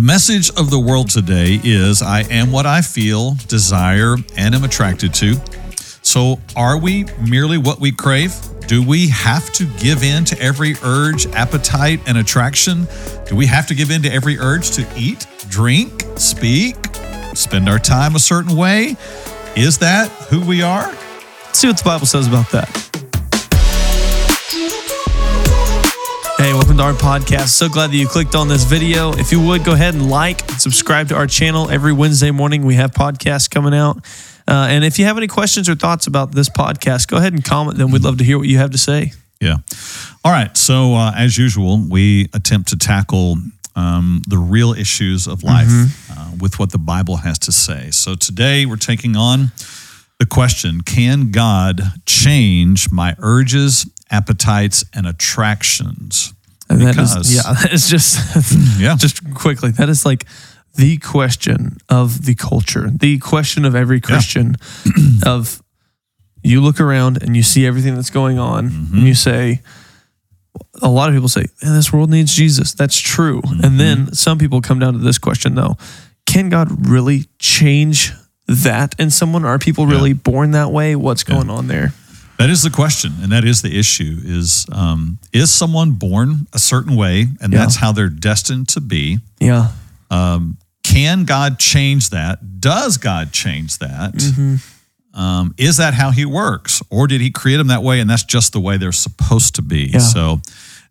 The message of the world today is I am what I feel, desire, and am attracted to. So, are we merely what we crave? Do we have to give in to every urge, appetite, and attraction? Do we have to give in to every urge to eat, drink, speak, spend our time a certain way? Is that who we are? Let's see what the Bible says about that. To our podcast. So glad that you clicked on this video. If you would, go ahead and like and subscribe to our channel. Every Wednesday morning, we have podcasts coming out. Uh, and if you have any questions or thoughts about this podcast, go ahead and comment them. We'd love to hear what you have to say. Yeah. All right. So, uh, as usual, we attempt to tackle um, the real issues of life uh, with what the Bible has to say. So, today we're taking on the question Can God change my urges, appetites, and attractions? And that is, Because- yeah, that is just, hmm, Yeah. just quickly, that is like the question of the culture, the question of every Christian of you look around and you see everything that's going on and mm-hmm. you say, a lot of people say, "Man, this world needs Jesus. That's true. And then mm-hmm. some people come down to this question though. Can God really change that in someone? Are people really born that way? What's going on there? That is the question, and that is the issue: is um, is someone born a certain way, and Yeah. that's how they're destined to be? Yeah. Um, can God change that? Does God change that? Mm-hmm. Um, is that how He works, or did He create them that way, and that's just the way they're supposed to be? Yeah. So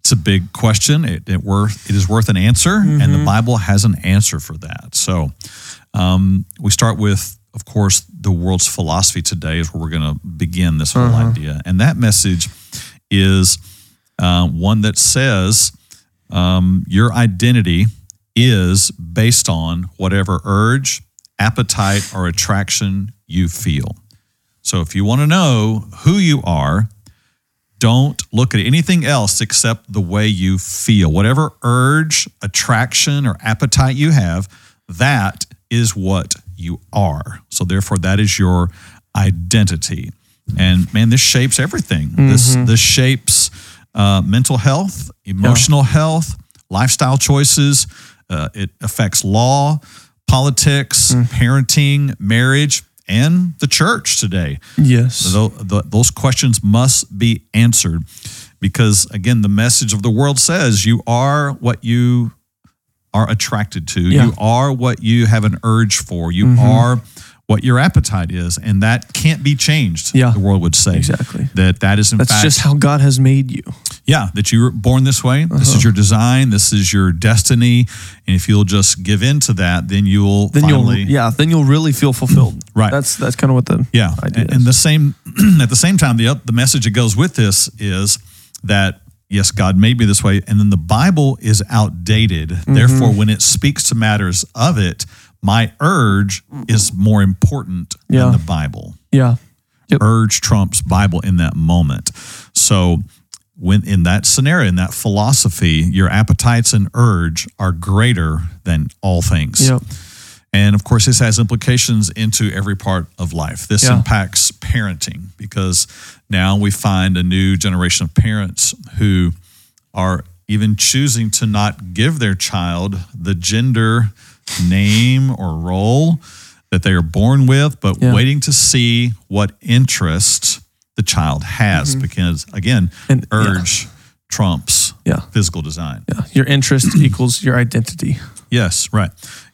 it's a big question. It, it worth it is worth an answer, and Mm-hmm. the Bible has an answer for that. So um, we start with, of course, the world's philosophy today is where we're going to begin this whole Uh-huh. idea, and that message is uh, one that says um, your identity is based on whatever urge, appetite, or attraction you feel. So if you want to know who you are, don't look at anything else except the way you feel. Whatever urge, attraction, or appetite you have, that is what you are. So therefore, that is your identity. And man, this shapes everything. This this shapes uh, mental health, emotional health, lifestyle choices. Uh, it affects law, politics, parenting, marriage, and the church today. Yes. Tho- th- those questions must be answered because, again, the message of the world says you are what you are attracted to. Yeah. You are what you have an urge for. You are what your appetite is, and that can't be changed. Yeah. the world would say Exactly. that. That is in That's fact just how God has made you. yeah, that you were born this way. This Uh-huh. is your design. This is your destiny. And if you'll just give in to that, then you'll Then finally, you'll yeah, then you'll really feel fulfilled. Right. That's that's kind of what the yeah. idea And, and the same, at the same time, the the message that goes with this is that yes, God made me this way, and then the Bible is outdated. Mm-hmm. Therefore, when it speaks to matters of it, my urge is more important Yeah. than the Bible. yeah. Yep. urge trumps Bible in that moment. So when in that scenario, in that philosophy, your appetites and urge are greater than all things. Yep. And of course, this has implications into every part of life. This Yeah. impacts parenting because now we find a new generation of parents who are even choosing to not give their child the gender name or role that they are born with, but Yeah. waiting to see what interest the child has because, again, Mm-hmm. And- yeah. urge trumps Yeah. physical design. Yeah. Your interest equals your identity. Yes, right.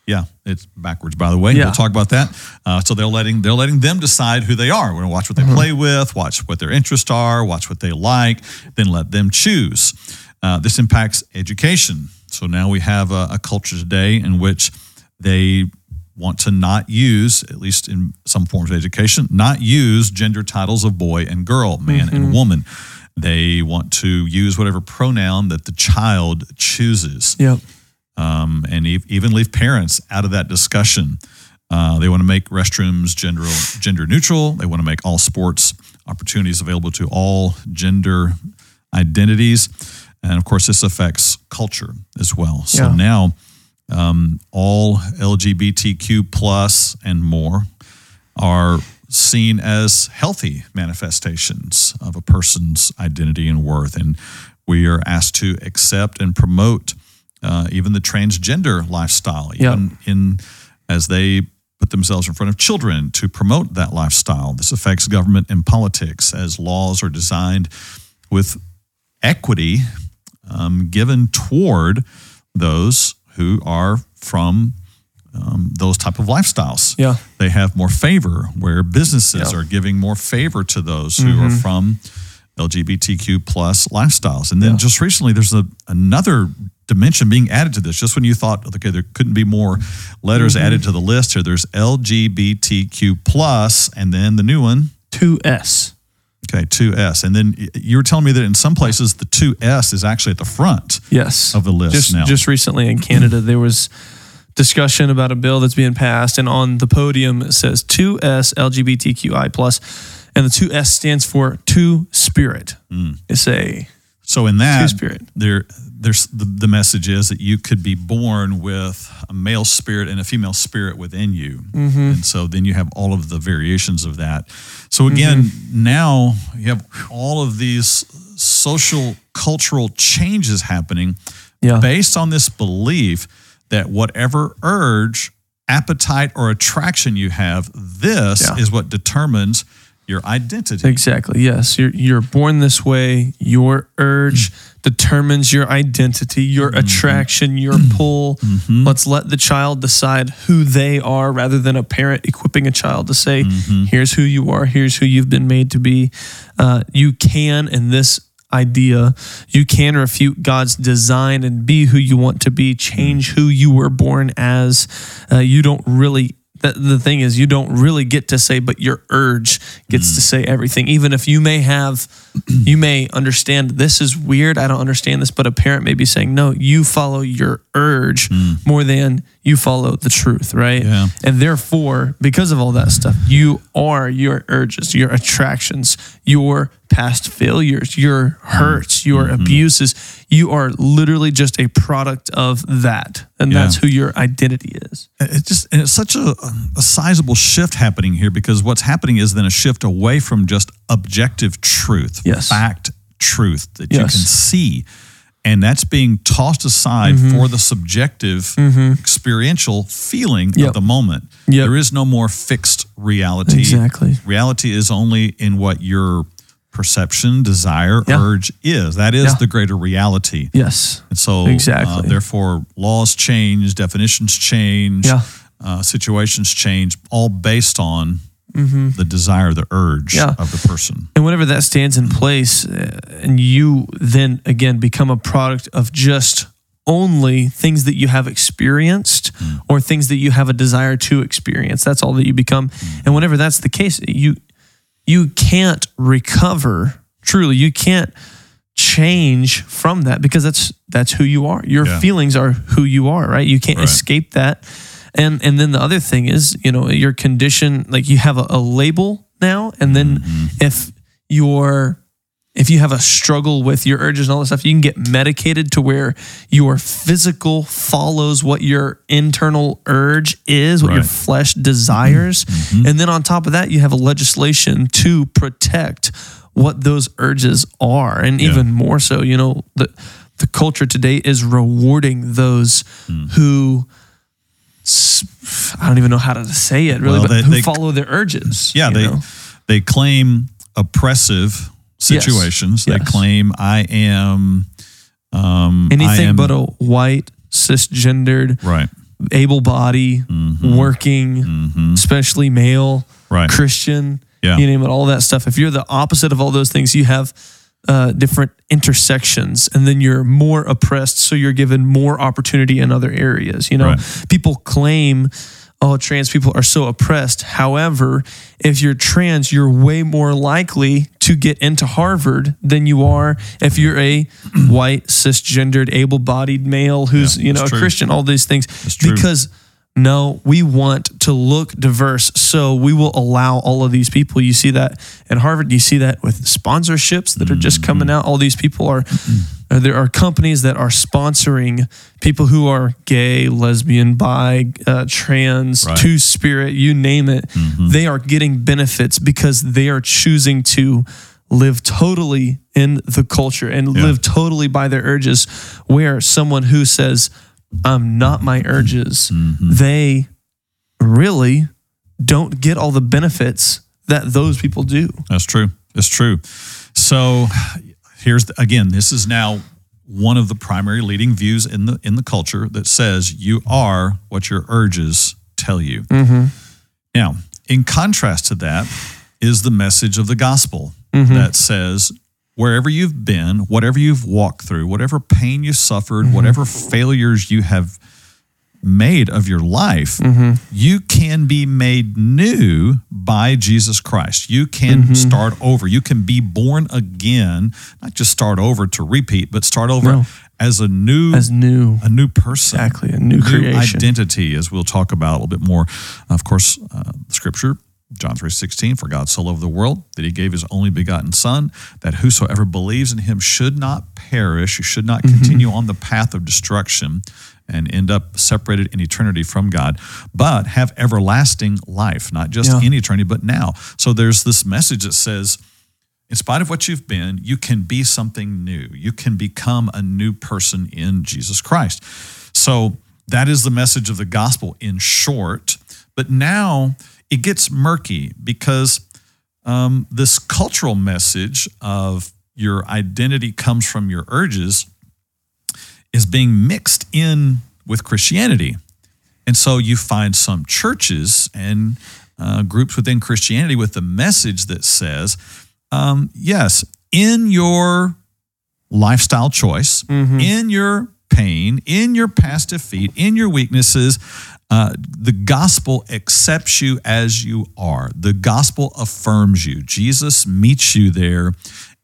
Yeah, it's backwards. By the way, Yeah. we'll talk about that. Uh, so they're letting they're letting them decide who they are. We're going to watch what they Mm-hmm. play with, watch what their interests are, watch what they like, then let them choose. Uh, this impacts education. So now we have a, a culture today in which they want to not use, at least in some forms of education, not use gender titles of boy and girl, man Mm-hmm. and woman. They want to use whatever pronoun that the child chooses Yep. Um, and e- even leave parents out of that discussion. Uh, they want to make restrooms gender gender neutral. They want to make all sports opportunities available to all gender identities, and of course, this affects culture as well. So Yeah. now, um, all LGBTQ plus and more are seen as healthy manifestations of a person's identity and worth, and we are asked to accept and promote uh, even the transgender lifestyle, even in as they put themselves in front of children to promote that lifestyle. This affects government and politics as laws are designed with equity um, given toward those who are from um, those type of lifestyles. Yeah. They have more favor where businesses Yeah. Mm-hmm. are giving more favor to those who are from LGBTQ plus lifestyles. And then Yeah. just recently, there's a, another dimension being added to this. Just when you thought, okay, there couldn't be more letters Mm-hmm. added to the list here, there's LGBTQ plus, and then the new one, 2S. okay, 2S. And then you were telling me that in some places, the 2S is actually at the front. Yes. Of the list just, now. Just recently in Canada, there was discussion about a bill that's being passed, and on the podium it says 2S LGBTQI plus, and the 2S stands for Two Spirit. Mm. It's a So in that, Two-spirit. there, there's the, the message is that you could be born with a male spirit and a female spirit within you, Mm-hmm. and so then you have all of the variations of that. So again, Mm-hmm. now you have all of these social cultural changes happening yeah, based on this belief that whatever urge, appetite, or attraction you have, this Yeah. is what determines your identity. exactly. Yes, you're you're born this way. Your urge determines your identity, your Mm-hmm. attraction, your pull. Let's let the child decide who they are, rather than a parent equipping a child to say, Mm-hmm. "Here's who you are. Here's who you've been made to be." Uh, you can, in this idea, you can refute God's design and be who you want to be. Change who you were born as. Uh, you don't really. The, the thing is, you don't really get to say, but your urge gets to say everything. Even if you may have, you may understand this is weird. I don't understand this, but a parent may be saying, no, you follow your urge hmm. more than you follow the truth, right? Yeah. And therefore, because of all that stuff, you are your urges, your attractions, your past failures, your hurts, hmm. your mm-hmm. abuses. You are literally just a product of that. And Yeah. that's who your identity is. it's just and it's such a, a sizable shift happening here because what's happening is then a shift away from just objective truth, Yes. fact, truth that you can see. And that's being tossed aside Mm-hmm. for the subjective, experiential feeling Yep. of the moment. Yep. There is no more fixed reality. Exactly. Reality is only in what your perception, desire, Yeah. urge is. That is Yeah. the greater reality. Yes. And so, Exactly. uh, therefore, laws change, definitions change, Yeah. uh, situations change, all based on the desire, the urge Mm-hmm. Yeah. of the person. And whenever that stands in place, uh, and you then again become a product of just only things that you have experienced or things that you have a desire to experience, that's all that you become. And whenever that's the case, you you can't recover. Truly, you can't change from that because that's that's who you are. Your Yeah. feelings are who you are, right? You can't Right. escape that. And and then the other thing is, you know, your condition, like you have a, a label now, and then Mm-hmm. if you're if you have a struggle with your urges and all this stuff, you can get medicated to where your physical follows what your internal urge is, what your flesh desires. And then on top of that, you have a legislation to protect what those urges are. And even more so, you know, the the culture today is rewarding those who s- I don't even know how to say it really, Well, but who they- follow their urges. Yeah, they know? they claim oppressive situations. They Yes. claim I am um, I anything am- but a white cisgendered right, able body working especially male Mm-hmm. right. christian Yeah. you name it all that stuff if you're the opposite of all those things you have uh, different intersections and then you're more oppressed so you're given more opportunity in other areas you know Right. people claim oh trans people are so oppressed however if you're trans you're way more likely to get into harvard than you are if you're a white cisgendered able-bodied male who's Yeah, you know a true. christian all these things because no, we want to look diverse. So we will allow all of these people. You see that at Harvard. You see that with sponsorships that are just Mm-hmm. coming out. All these people are, uh, there are companies that are sponsoring people who are gay, lesbian, bi, uh, trans, Right. two spirit, you name it. Mm-hmm. They are getting benefits because they are choosing to live totally in the culture and Yeah. live totally by their urges. Where someone who says, I'm not my urges, Mm-hmm. they really don't get all the benefits that those people do. That's true. It's true. So here's the, again, this is now one of the primary leading views in the in the culture that says you are what your urges tell you. Now, in contrast to that is the message of the gospel that says wherever you've been, whatever you've walked through, whatever pain you suffered, mm-hmm. whatever failures you have made of your life, mm-hmm. you can be made new by Jesus Christ. You can mm-hmm. start over. You can be born again, not just start over to repeat, but start over No. as a new As new, a new person. exactly, a new creation. identity, as we'll talk about a little bit more. Of course, uh, scripture, John 3.16, for God so loved the world that he gave his only begotten son, that whosoever believes in him should not perish, should not Mm-hmm. continue on the path of destruction and end up separated in eternity from God, but have everlasting life, not just Yeah. in eternity, but now. So there's this message that says, in spite of what you've been, you can be something new. You can become a new person in Jesus Christ. So that is the message of the gospel in short. But now it gets murky because um, this cultural message of your identity comes from your urges is being mixed in with Christianity. And so you find some churches and uh, groups within Christianity with the message that says, um, yes, in your lifestyle choice, in your pain, in your past defeat, in your weaknesses, uh, the gospel accepts you as you are. The gospel affirms you. Jesus meets you there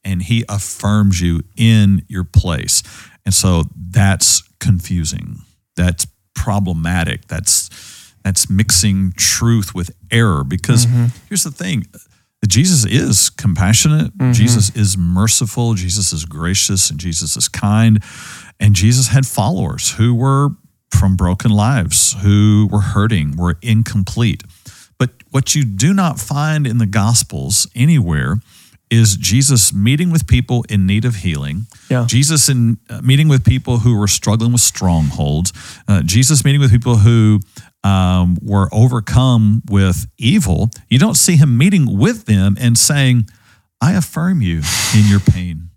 and he affirms you in your place. And so that's confusing. That's problematic. That's that's mixing truth with error because here's the thing Jesus is compassionate, Jesus is merciful, Jesus is gracious, and Jesus is kind. And Jesus had followers who were from broken lives, who were hurting, were incomplete. But what you do not find in the Gospels anywhere is Jesus meeting with people in need of healing. Yeah. Jesus in uh, meeting with people who were struggling with strongholds. Uh, Jesus meeting with people who um, were overcome with evil. You don't see him meeting with them and saying, "I affirm you in your pain.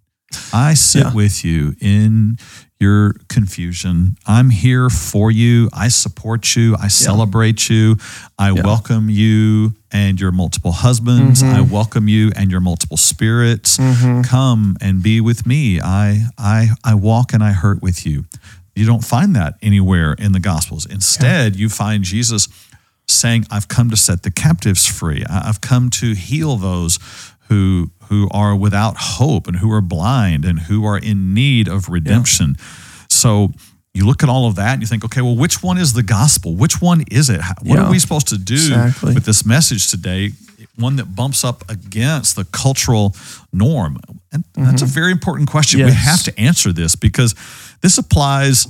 I sit Yeah. with you in your confusion. I'm here for you. I support you. I celebrate you. I welcome you and your multiple husbands. Mm-hmm. I welcome you and your multiple spirits. Come and be with me. I I I walk and I hurt with you. You don't find that anywhere in the Gospels. Instead, you find Jesus saying, I've come to set the captives free. I've come to heal those who who are without hope and who are blind and who are in need of redemption. So you look at all of that and you think, okay, well, which one is the gospel? Which one is it? What Yeah, are we supposed to do exactly. with this message today? One that bumps up against the cultural norm. And that's a very important question. We Mm-hmm. Have to answer this because this applies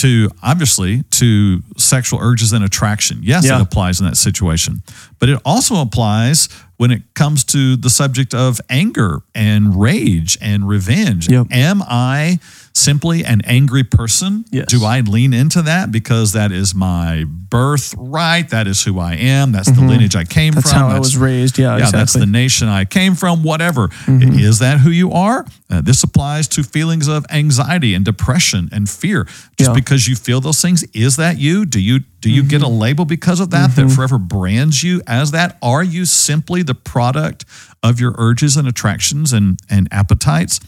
to obviously to sexual urges and attraction. Yes, Yeah. it applies in that situation, but it also applies when it comes to the subject of anger and rage and revenge. Yep. Am I simply an angry person? Yes. Do I lean into that because that is my birthright? That is who I am. That's the lineage I came Mm-hmm. That's from. how I was raised. Yeah, yeah, that's the nation I came from, whatever. Mm-hmm. Is that who you are? Uh, this applies to feelings of anxiety and depression and fear. Just Yeah. because you feel those things, is that you? Do you do you get a Mm-hmm. label because of that that forever brands you as that? Are you simply the product of your urges and attractions and and appetites?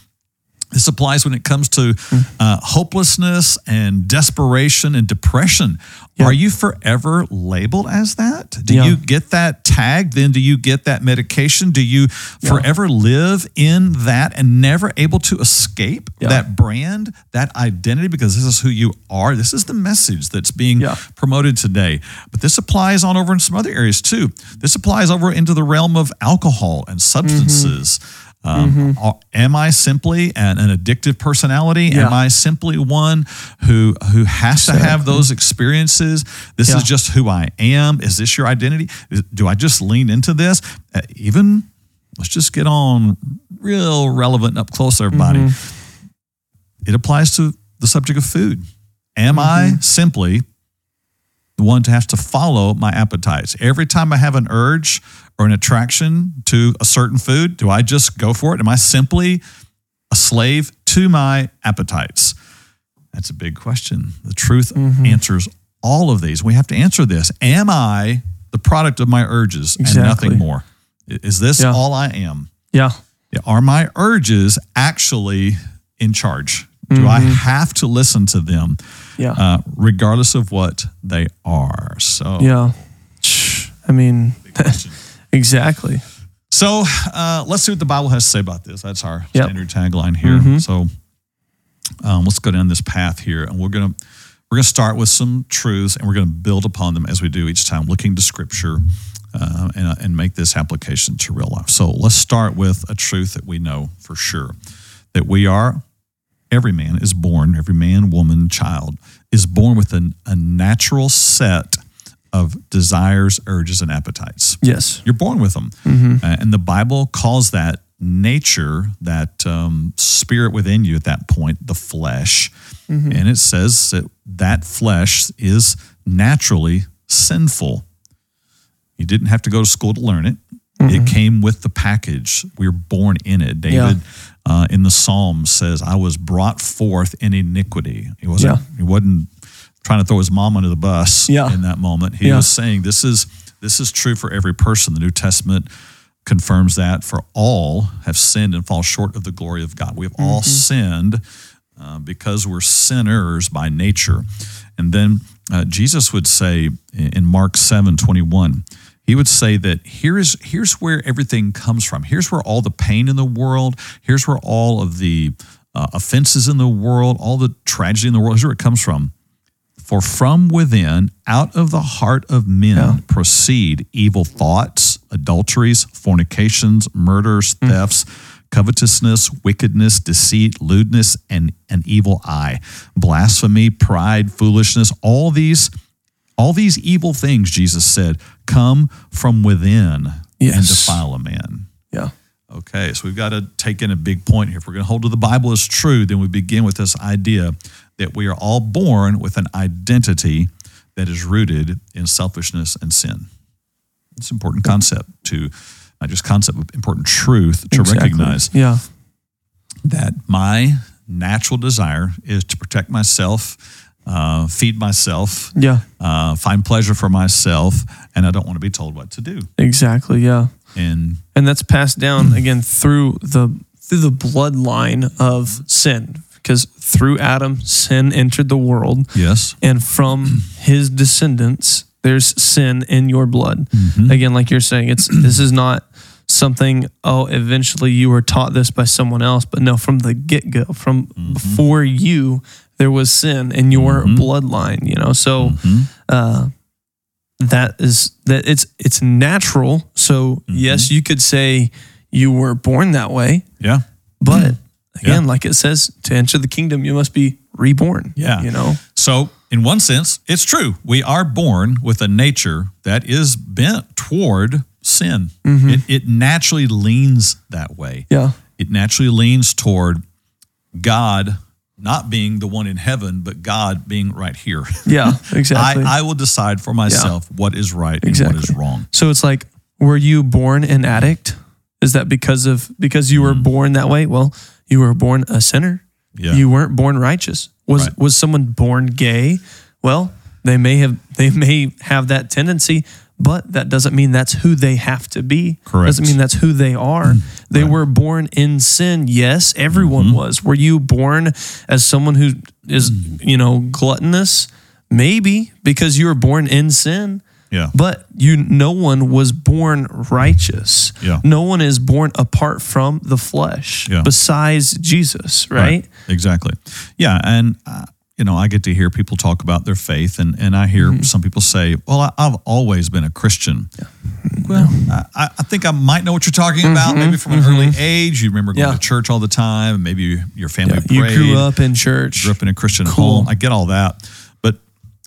This applies when it comes to uh, hopelessness and desperation and depression. Yeah. Are you forever labeled as that? Do Yeah. you get that tag? Then do you get that medication? Do you forever live in that and never able to escape Yeah. that brand, that identity? Because this is who you are. This is the message that's being Yeah. promoted today. But this applies on over in some other areas too. This applies over into the realm of alcohol and substances. Um, are- Am I simply an, an addictive personality? Yeah. Am I simply one who who has to have those experiences? This Yeah. is just who I am. Is this your identity? Is- Do I just lean into this? Uh, even let's just get on real relevant up close everybody. Mm-hmm. It applies to the subject of food. Am I Mm-hmm. simply the one to have to follow my appetites? Every time I have an urge or an attraction to a certain food, do I just go for it? Am I simply a slave to my appetites? That's a big question. The truth Mm-hmm. answers all of these. We have to answer this. Am I the product of my urges and nothing more? Is this Yeah. all I am? Yeah. Are my urges actually in charge? Do I have to listen to them, Yeah. uh, regardless of what they are? So, yeah. I mean. exactly. so uh, let's see what the Bible has to say about this. That's our Yep. standard tagline here. Mhm. So um, let's go down this path here, and we're gonna we're gonna start with some truths, and we're gonna build upon them as we do each time, looking to Scripture. Uh, and, and make this application to real life. So let's start with a truth that we know for sure that we are every man is born, every man, woman, child is born with an, a natural set of desires, urges, and appetites. Yes. You're born with them. Uh, and the Bible calls that nature, that um, spirit within you at that point, the flesh. And it says that that flesh is naturally sinful. You didn't have to go to school to learn it. It came with the package. We were born in it. David uh, in the Psalms says, "I was brought forth in iniquity." He wasn't. Yeah. He wasn't trying to throw his mom under the bus Yeah. in that moment. He Yeah. was saying, "This is this is true for every person." The New Testament confirms that for all have sinned and fall short of the glory of God. We have all sinned uh, because we're sinners by nature. And then uh, Jesus would say in Mark 7 21, he would say that here is here's where everything comes from. Here's where all the pain in the world, here's where all of the uh, offenses in the world, all the tragedy in the world, here's where it comes from. For from within, out of the heart of men, proceed evil thoughts, adulteries, fornications, murders, mm. thefts, covetousness, wickedness, deceit, lewdness, and an evil eye, blasphemy, pride, foolishness. All these, all these evil things, Jesus said, come from within and defile a man. Yeah. Okay, so we've got to take in a big point here. If we're going to hold to the Bible as true, then we begin with this idea that we are all born with an identity that is rooted in selfishness and sin. It's an important concept to, not just concept, but important truth to Exactly. recognize Yeah. that my natural desire is to protect myself, uh, feed myself, Yeah. uh, find pleasure for myself, and I don't want to be told what to do. Exactly. Yeah. And and that's passed down again through the through the bloodline of sin because through adam sin entered the world. Yes, and from his descendants there's sin in your blood. Mm-hmm. Again like you're saying it's this is not something oh eventually you were taught this by someone else but no from the get-go from mm-hmm. before you there was sin in your mm-hmm. bloodline you know? So uh that is that it's it's natural. So yes you could say you were born that way. Yeah. but again like it says to enter the kingdom you must be reborn Yeah. you know So, in one sense, it's true. We are born with a nature that is bent toward sin. Mm-hmm. It, it naturally leans that way. yeah It naturally leans toward God not being the one in heaven, but God being right here. yeah exactly I, I will decide for myself what is right and what is wrong. so it's like were you born an addict is that because of because you were mm. born that way well you were born a sinner. Yeah. you weren't born righteous. Was Right. was someone born gay? Well they may have they may have that tendency but that doesn't mean that's who they have to be. Correct. doesn't mean that's who they are. They were born in sin. Yes everyone Mm-hmm. was. Were you born as someone who is you know gluttonous? Maybe because you were born in sin Yeah. but you no one was born righteous. Yeah. No one is born apart from the flesh Yeah. besides Jesus, right? Exactly. Yeah. And, uh, you know, I get to hear people talk about their faith, and, and I hear Mm-hmm. some people say, Well, I, I've always been a Christian. Well, I, I think I might know what you're talking about. Maybe from an early age, you remember going Mm-hmm. Yeah. to church all the time. Maybe your family You prayed. grew up in church. grew up in a Christian Cool. home. I get all that,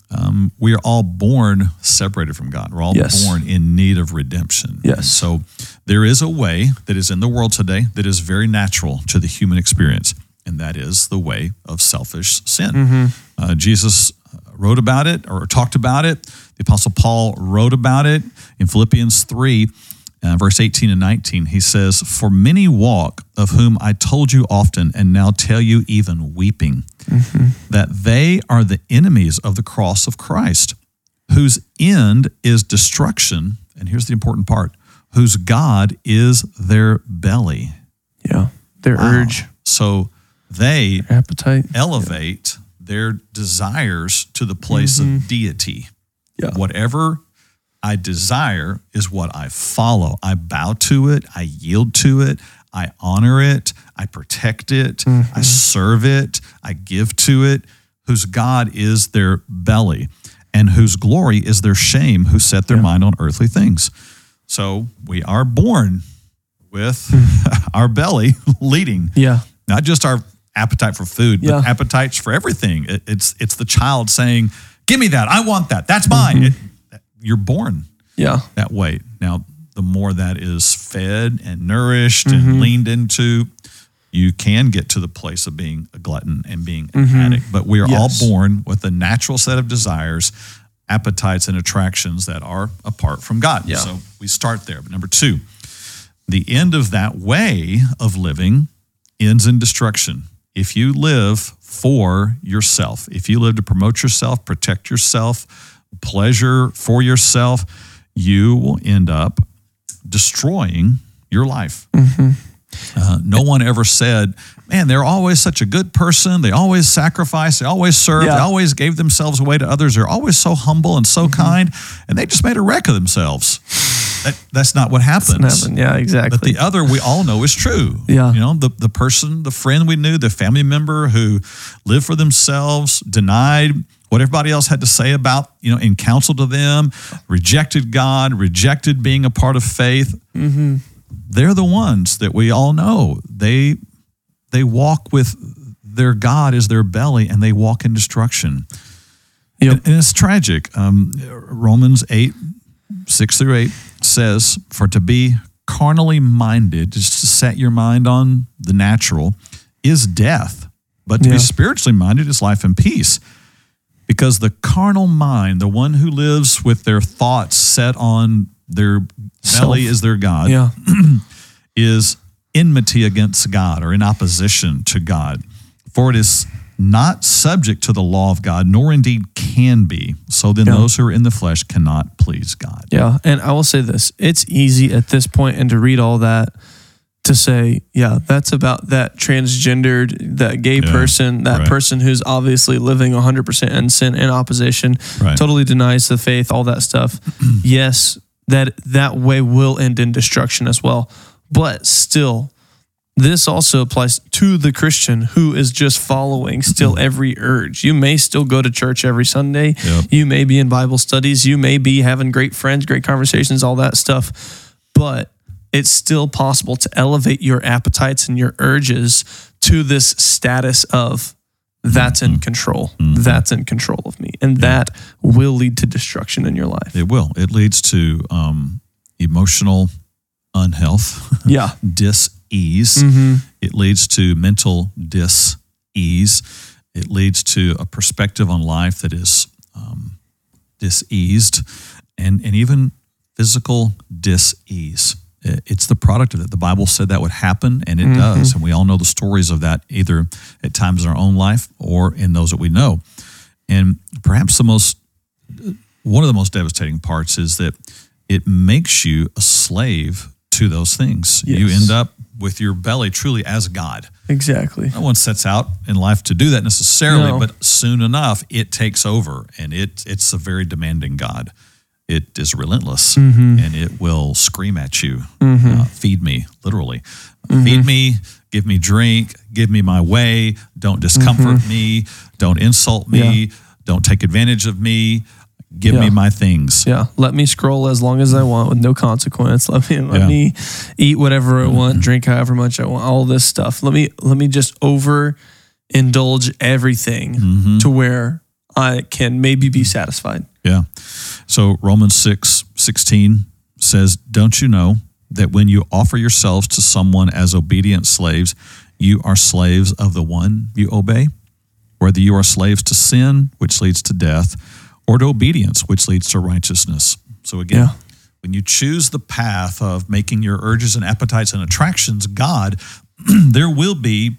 um, we are all born separated from God. We're all Yes. born in need of redemption. Yes. And so there is a way that is in the world today that is very natural to the human experience, and that is the way of selfish sin. Uh, Jesus wrote about it or talked about it. The Apostle Paul wrote about it in Philippians 3, uh, verse 18 and 19. He says, For many walk, of whom I told you often, and now tell you even weeping, that they are the enemies of the cross of Christ, whose end is destruction. And here's the important part whose God is their belly. Yeah. Their urge, So they appetite. elevate their desires to the place of deity. Yeah. Whatever I desire is what I follow. I bow to it, I yield to it, I honor it, I protect it, I mm-hmm. serve it, I give to it, whose God is their belly and whose glory is their shame, who set their mind on earthly things. So we are born with mm-hmm. our belly leading Yeah. not just our appetite for food, Yeah. but appetites for everything. It, it's it's the child saying, "Give me that. I want that. That's mine." Mm-hmm. It, you're born Yeah. that way. Now, the more that is fed and nourished and mm-hmm. leaned into, you can get to the place of being a glutton and being an mm-hmm. addict. But we are Yes. all born with a natural set of desires, appetites, and attractions that are apart from God. Yeah. So we start there. But number two, the end of that way of living ends in destruction. If you live for yourself, if you live to promote yourself, protect yourself, pleasure for yourself, you will end up destroying your life. Uh, no one ever said, man, they're always such a good person. They always sacrifice. They always serve. They always gave themselves away to others. They're always so humble and so kind. And they just made a wreck of themselves. That, that's not what happens. Yeah, exactly. But the other we all know is true. Yeah. You know, the, the person, the friend we knew, the family member who lived for themselves, denied what everybody else had to say about, you know, in counsel to them, rejected God, rejected being a part of faith. Mm-hmm. They're the ones that we all know. They they walk with their God as their belly and they walk in destruction. Yep. And, and it's tragic. Um, Romans 8, 6 through 8 says, For to be carnally minded, just to set your mind on the natural, is death. But to Yeah. be spiritually minded is life and peace. Because the carnal mind, the one who lives with their thoughts set on their belly Self. is their God, yeah. is enmity against God or in opposition to God. For it is not subject to the law of God, nor indeed can be. So then Yeah. those who are in the flesh cannot please God. Yeah. And I will say this it's easy at this point and to read all that to say, yeah, that's about that transgendered, that gay Yeah, person, that right. person who's obviously living 100% in sin and opposition, Right. totally denies the faith, all that stuff. yes, that that way will end in destruction as well. But still, this also applies to the Christian who is just following still mm-hmm. every urge. You may still go to church every Sunday. Yep. You may be in Bible studies. You may be having great friends, great conversations, all that stuff. But it's still possible to elevate your appetites and your urges to this status of that's in control. That's in control of me. And that will lead to destruction in your life. It will. It leads to um, emotional unhealth, Yeah. dis-ease. It leads to mental dis-ease. It leads to a perspective on life that is um, diseased and, and even physical dis-ease. It- Uh, it's the product of it. The Bible said that would happen, and it mm-hmm. does. And we all know the stories of that, either at times in our own life or in those that we know. And perhaps the most uh, one of the most devastating parts is that it makes you a slave to those things. You end up with your belly truly as God. Exactly. No one sets out in life to do that necessarily, No. but soon enough it takes over and it it's a very demanding God. It is relentless Mm-hmm. and it will scream at you. Uh, feed me, literally. Mm-hmm. Feed me, give me drink, give me my way, don't discomfort Mm-hmm. me, don't insult me, don't take advantage of me, give me my things. Yeah, let me scroll as long as I want with no consequence. Let me let Yeah. me eat whatever I want, drink however much I want, all this stuff. Let me let me just over indulge everything Mm-hmm. to where I can maybe be satisfied. Yeah. So Romans 6 16 says, Don't you know that when you offer yourselves to someone as obedient slaves, you are slaves of the one you obey, whether you are slaves to sin, which leads to death, or to obedience, which leads to righteousness. So again, Yeah. when you choose the path of making your urges and appetites and attractions God, there will be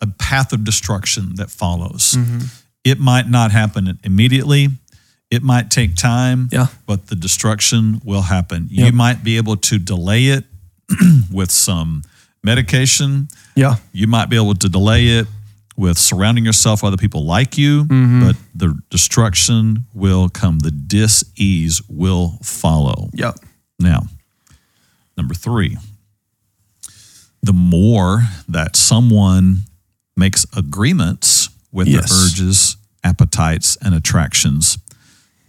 a path of destruction that follows. Mm-hmm. It might not happen immediately. It might take time, Yeah. but the destruction will happen. You might be able to delay it with some medication. Yeah. You might be able to delay it with surrounding yourself with other people like you, mm-hmm. but the destruction will come. The dis-ease will follow. Yeah. Now, number three, the more that someone makes agreements with Yes. the urges, appetites, and attractions,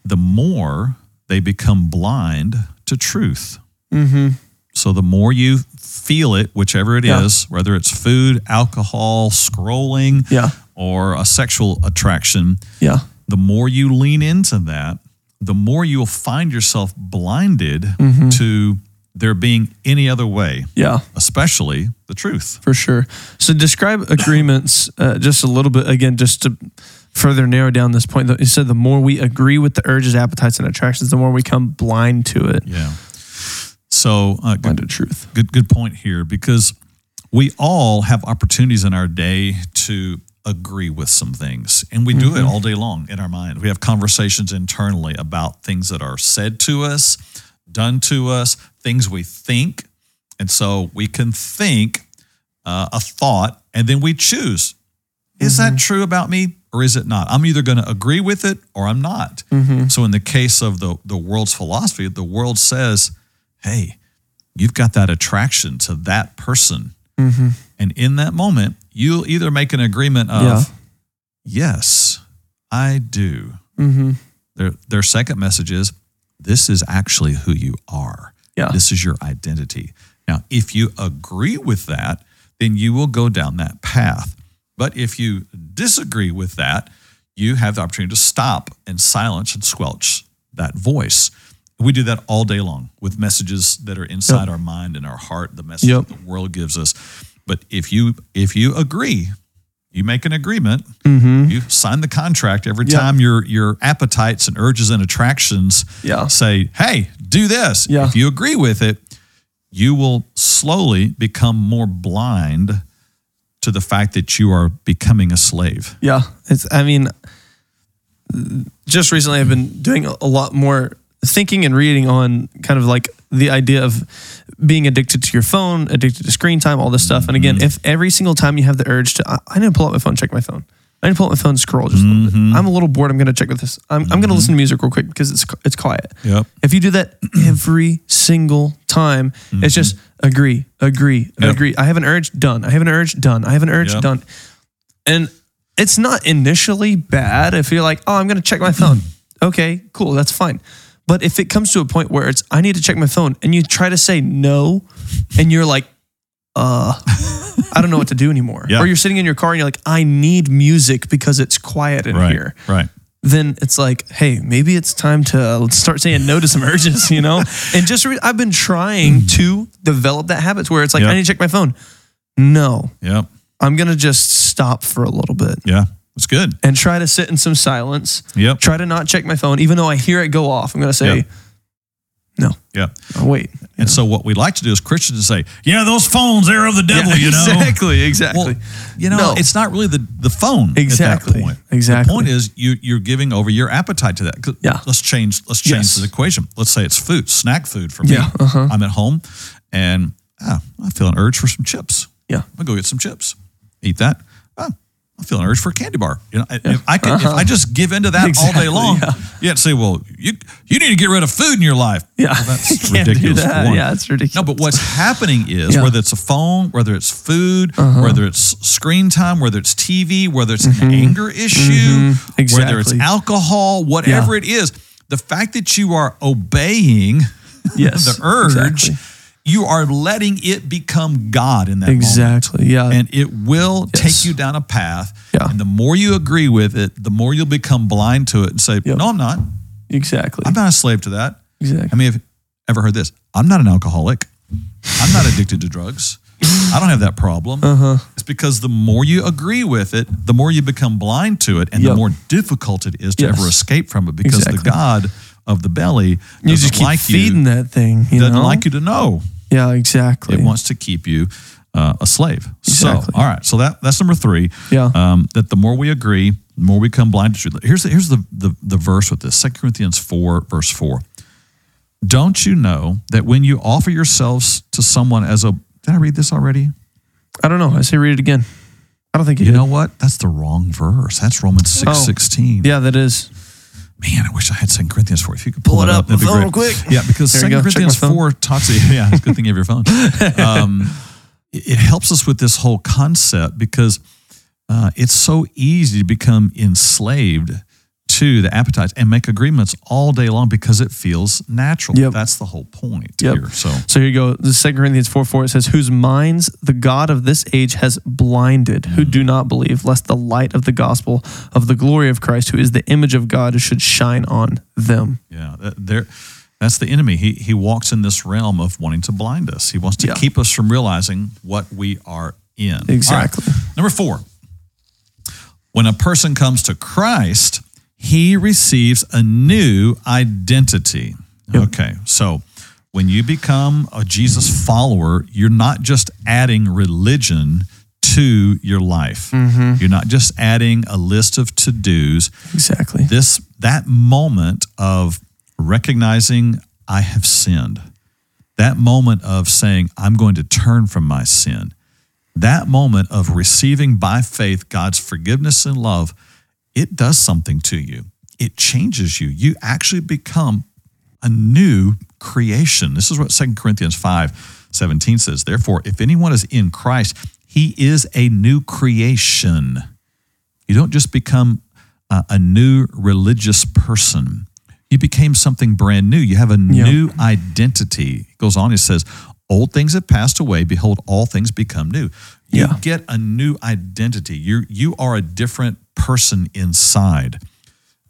the more they become blind to truth. Mm-hmm. So the more you feel it, whichever it is, Yeah. whether it's food, alcohol, scrolling, Yeah. or a sexual attraction, Yeah. the more you lean into that, the more you'll find yourself blinded Mm-hmm. to there being any other way, Yeah. especially the truth. For sure. So describe agreements uh, just a little bit again, just to further narrow down this point. You said the more we agree with the urges, appetites, and attractions, the more we come blind to it. Yeah. So uh, Blind good, to truth. good, good point here because we all have opportunities in our day to agree with some things, and we do it all day long in our mind. We have conversations internally about things that are said to us, done to us, things we think, and so we can think uh, a thought, and then we choose: is that true about me? Or is it not? I'm either going to agree with it or I'm not. So, in the case of the, the world's philosophy, the world says, hey, you've got that attraction to that person. And in that moment, you'll either make an agreement of, Yeah. yes, I do. Mm-hmm. Their, their second message is, this is actually who you are. Yeah. This is your identity. Now, if you agree with that, then you will go down that path. But if you disagree with that, you have the opportunity to stop and silence and squelch that voice. We do that all day long with messages that are inside our mind and our heart, the message Yep. that the world gives us. But if you if you agree, you make an agreement, Mm-hmm. you sign the contract every Yeah. time your your appetites and urges and attractions Yeah. say, "Hey, do this." Yeah. If you agree with it, you will slowly become more blind to the fact that you are becoming a slave. Yeah, it's. I mean, just recently I've been doing a lot more thinking and reading on kind of like the idea of being addicted to your phone, addicted to screen time, all this stuff. And again, mm-hmm. if every single time you have the urge to, I, I need to pull out my phone, check my phone. I need to pull out my phone, scroll just a little bit. Mm-hmm. I'm a little bored. I'm going to check with this. I'm, I'm going to mm-hmm. listen to music real quick because it's it's quiet. Yep. If you do that every single time, it's just agree, agree. Yep. agree. I have an urge, done. I have an urge, done. I have an urge, Yep. done. And it's not initially bad if you're like, oh, I'm going to check my phone. Okay, cool, that's fine. But if it comes to a point where it's, I need to check my phone, and you try to say no, and you're like, uh, I don't know what to do anymore. Yeah. Or you're sitting in your car and you're like, I need music because it's quiet in Right. here Right. Then it's like, hey, maybe it's time to uh, start saying no to some urges, you know? And just re- I've been trying mm. to develop that habit where it's like, Yep. I need to check my phone. No, Yep. I'm going to just stop for a little bit Yeah. It's good. and try to sit in some silence. Yep. Try to not check my phone, even though I hear it go off. I'm going to say, Yep. No, Yeah. oh, wait. And so what we like to do as Christians is say, yeah, those phones, they're of the devil, Yeah, you know? Exactly, exactly. Well, you know, No. it's not really the, the phone Exactly, at that point. exactly. The point is you you're giving over your appetite to that. Yeah. Let's change let's change Yes. the equation. Let's say it's food, snack food for me. Yeah, uh-huh. I'm at home and ah, I feel an urge for some chips. Yeah. I'll go get some chips. Eat that. I feel an urge for a candy bar. You know, if I can, if I just give into that all day long, yeah. you say, well, you you need to get rid of food in your life. Yeah. Well, that's You can't do ridiculous. that. Yeah, it's ridiculous. No, but what's happening is Yeah. Uh-huh. whether it's a phone, whether it's food, whether it's screen time, whether it's TV, whether it's an anger issue, whether it's Mm-hmm. Exactly. alcohol, whatever it is, the fact that you are obeying Yes, the urge, exactly. You are letting it become God in that moment. Exactly. Yeah. And it will Yes. take you down a path. Yeah. And the more you agree with it, the more you'll become blind to it and say, Yep. No, I'm not. exactly. I'm not a slave to that. exactly. I mean, have you ever heard this? I'm not an alcoholic. I'm not addicted to drugs. I don't have that problem. Uh-huh. It's because the more you agree with it, the more you become blind to it, and the more difficult it is to Yes. ever escape from it. Because the God of the belly You just keep like feeding you. that thing. You Doesn't know? like you to know. Yeah, exactly. It wants to keep you uh, a slave. Exactly. So, all right. So that that's number three. Yeah. Um, that the more we agree, the more we become blind to truth. Here's the, here's the, the the verse with this. Second Corinthians four verse four. Don't you know that when you offer yourselves to someone as a did I read this already? I don't know. I say read it again. I don't think you, You know what? That's the wrong verse. That's Romans six Oh. sixteen. Yeah, that is. Man, I wish I had Second Corinthians four. If you could pull, Pull it up, up that'd be great. phone real quick. Yeah, because There Second go. Check my Corinthians four talks. Yeah, it's a good thing you have your phone. Um, it it helps us with this whole concept because uh, it's so easy to become enslaved to the appetites and make agreements all day long because it feels natural. Yep. That's the whole point Yep. here. So So here you go. The Second Corinthians 4 4, it says, Whose minds the God of this age has blinded, who do not believe, lest the light of the gospel of the glory of Christ, who is the image of God, should shine on them. Yeah, there. That's the enemy. He he walks in this realm of wanting to blind us. He wants to Yeah. keep us from realizing what we are in. All right. Exactly. Number four. When a person comes to Christ, he receives a new identity. Okay, so when you become a Jesus follower, you're not just adding religion to your life. Mm-hmm. You're not just adding a list of to dos Exactly. this that moment of recognizing I have sinned, that moment of saying I'm going to turn from my sin, that moment of receiving by faith God's forgiveness and love, it does something to you. It changes you. You actually become a new creation. This is what 2 Corinthians 5 17 says. Therefore, if anyone is in Christ, he is a new creation. You don't just become a, a new religious person. You became something brand new. You have a Yeah. new identity. It goes on, it says, Old things have passed away. Behold, all things become new. You Yeah. get a new identity. You you are a different person inside.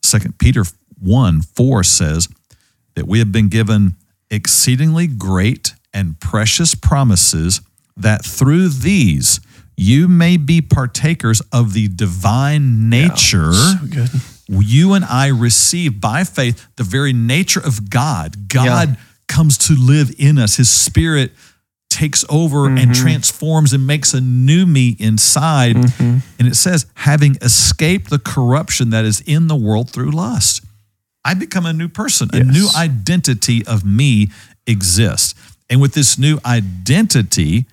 Second Peter 1 4 says that we have been given exceedingly great and precious promises that through these you may be partakers of the divine nature. So good. You and I receive by faith the very nature of God. God Yeah. comes to live in us. His spirit takes over Mm-hmm. and transforms and makes a new me inside. Mm-hmm. And it says, having escaped the corruption that is in the world through lust. I become a new person. A new identity of me exists. And with this new identity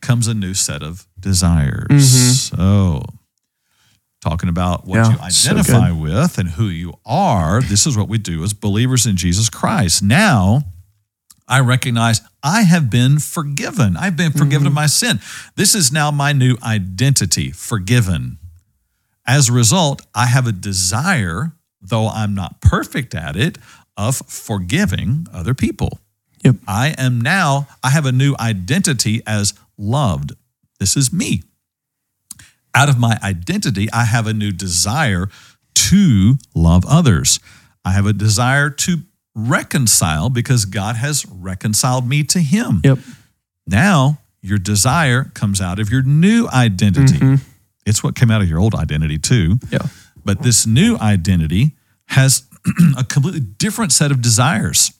comes a new set of desires. So, talking about what Mm-hmm. Yeah, you so identify with and who you are, this is what we do as believers in Jesus Christ. Now, I recognize I have been forgiven. I've been forgiven of Mm-hmm. my sin. This is now my new identity, forgiven. As a result, I have a desire, though I'm not perfect at it, of forgiving other people. Yep. I am now, I have a new identity as loved. This is me. Out of my identity, I have a new desire to love others. I have a desire to reconcile because God has reconciled me to Him. Yep. Now, your desire comes out of your new identity. Mm-hmm. It's what came out of your old identity, too. Yeah. But this new identity has a completely different set of desires.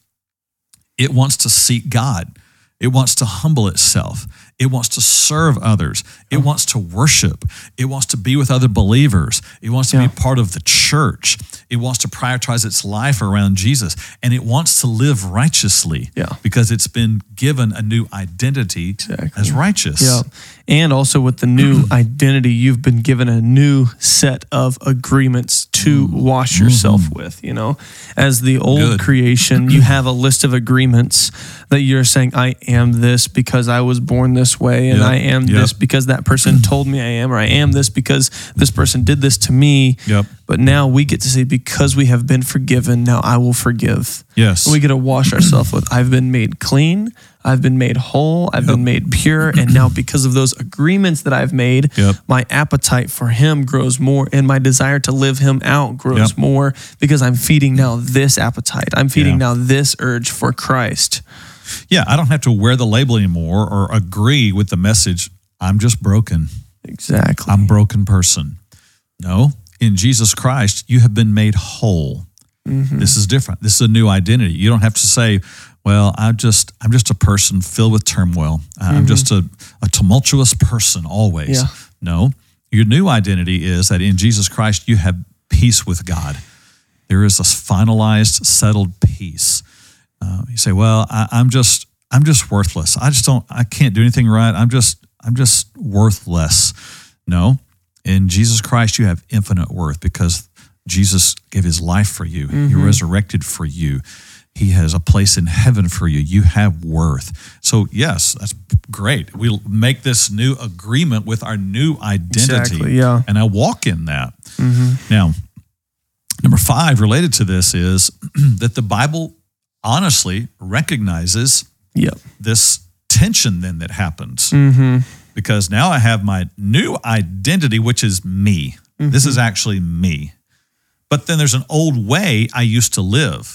It wants to seek God. It wants to humble itself. It wants to serve others. It uh-huh. wants to worship. It wants to be with other believers. It wants to Yeah. be part of the church. It wants to prioritize its life around Jesus. And it wants to live righteously Yeah. because it's been given a new identity Exactly. as righteous. Yeah. And also with the new identity, you've been given a new set of agreements to mm-hmm. wash yourself mm-hmm. with. You know, as the old Good. creation, you have a list of agreements that you're saying, I am this because I was born this way, and Yep. I am Yep. this because that person told me I am, or I am this because this person did this to me. Yep. But now we get to say, because we have been forgiven, now I will forgive. Yes. We get to wash ourselves with, I've been made clean, I've been made whole, I've been made pure. And now, because of those agreements that I've made, Yep. my appetite for Him grows more and my desire to live Him out grows Yep. more because I'm feeding now this appetite. I'm feeding Yeah. now this urge for Christ. Yeah, I don't have to wear the label anymore or agree with the message. I'm just broken. Exactly. I'm a broken person. No, in Jesus Christ, you have been made whole. Mm-hmm. This is different. This is a new identity. You don't have to say, "Well, I'm just I'm just a person filled with turmoil. I'm just a, a tumultuous person always." Yeah. No, your new identity is that in Jesus Christ you have peace with God. There is a finalized, settled peace. Uh, you say, "Well, I, I'm just I'm just worthless. I just don't. I can't do anything right. I'm just I'm just worthless." No, in Jesus Christ you have infinite worth because Jesus gave His life for you. He resurrected for you. He has a place in heaven for you. You have worth. So yes, that's great. We'll make this new agreement with our new identity. Exactly, yeah. And I walk in that. Now, Number five, related to this, is that the Bible honestly recognizes Yep. this tension then that happens. Mm-hmm. Because now I have my new identity, which is me. This Mm-hmm. is actually me. But then there's an old way I used to live.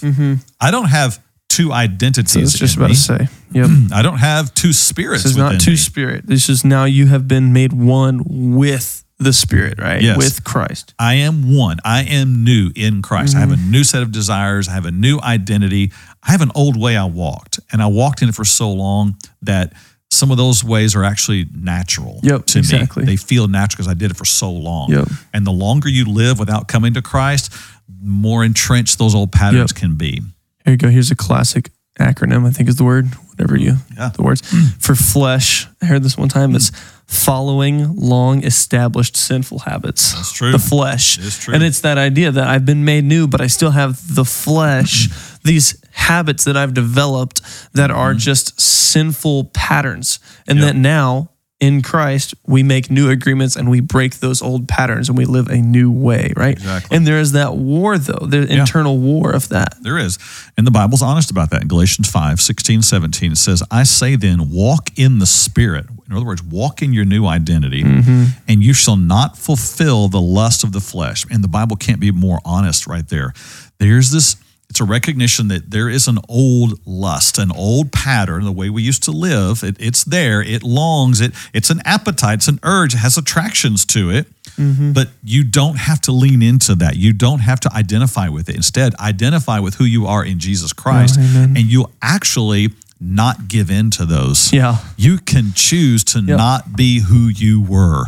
I don't have two identities. I was Mm-hmm. just about me. to say. Yep. I don't have two spirits. This is not two me. spirit. This is now you have been made one with the spirit, right? Yes. With Christ. I am one. I am new in Christ. I have a Mm-hmm. new set of desires. I have a new identity. I have an old way I walked, and I walked in it for so long that some of those ways are actually natural Yep, to exactly. me. They feel natural because I did it for so long. Yep. And the longer you live without coming to Christ, more entrenched those old patterns Yep. can be. Here you go. Here's a classic acronym, I think is the word, whatever you, Yeah. the words. Hmm. For flesh, I heard this one time, it's following long established sinful habits. That's true. The flesh. It is true. And it's that idea that I've been made new, but I still have the flesh, these habits that I've developed that are just sinful patterns. And Mm-hmm. Yep. that now in Christ, we make new agreements and we break those old patterns and we live a new way, right? Exactly. And there is that war, though, the internal war of that. There is. And the Bible's honest about that. In Galatians 5, 16, 17, it says, I say then, walk in the Spirit. In other words, walk in your new identity, and you shall not fulfill the lust of the flesh. And the Bible can't be more honest right there. There's this, it's a recognition that there is an old lust, an old pattern, the way we used to live. It, it's there, it longs, it, it's an appetite, it's an urge, it has attractions to it. Mm-hmm. But you don't have to lean into that. You don't have to identify with it. Instead, identify with who you are in Jesus Christ, oh, amen. and you'll actually not give in to those. Yeah. You can choose to not be who you were.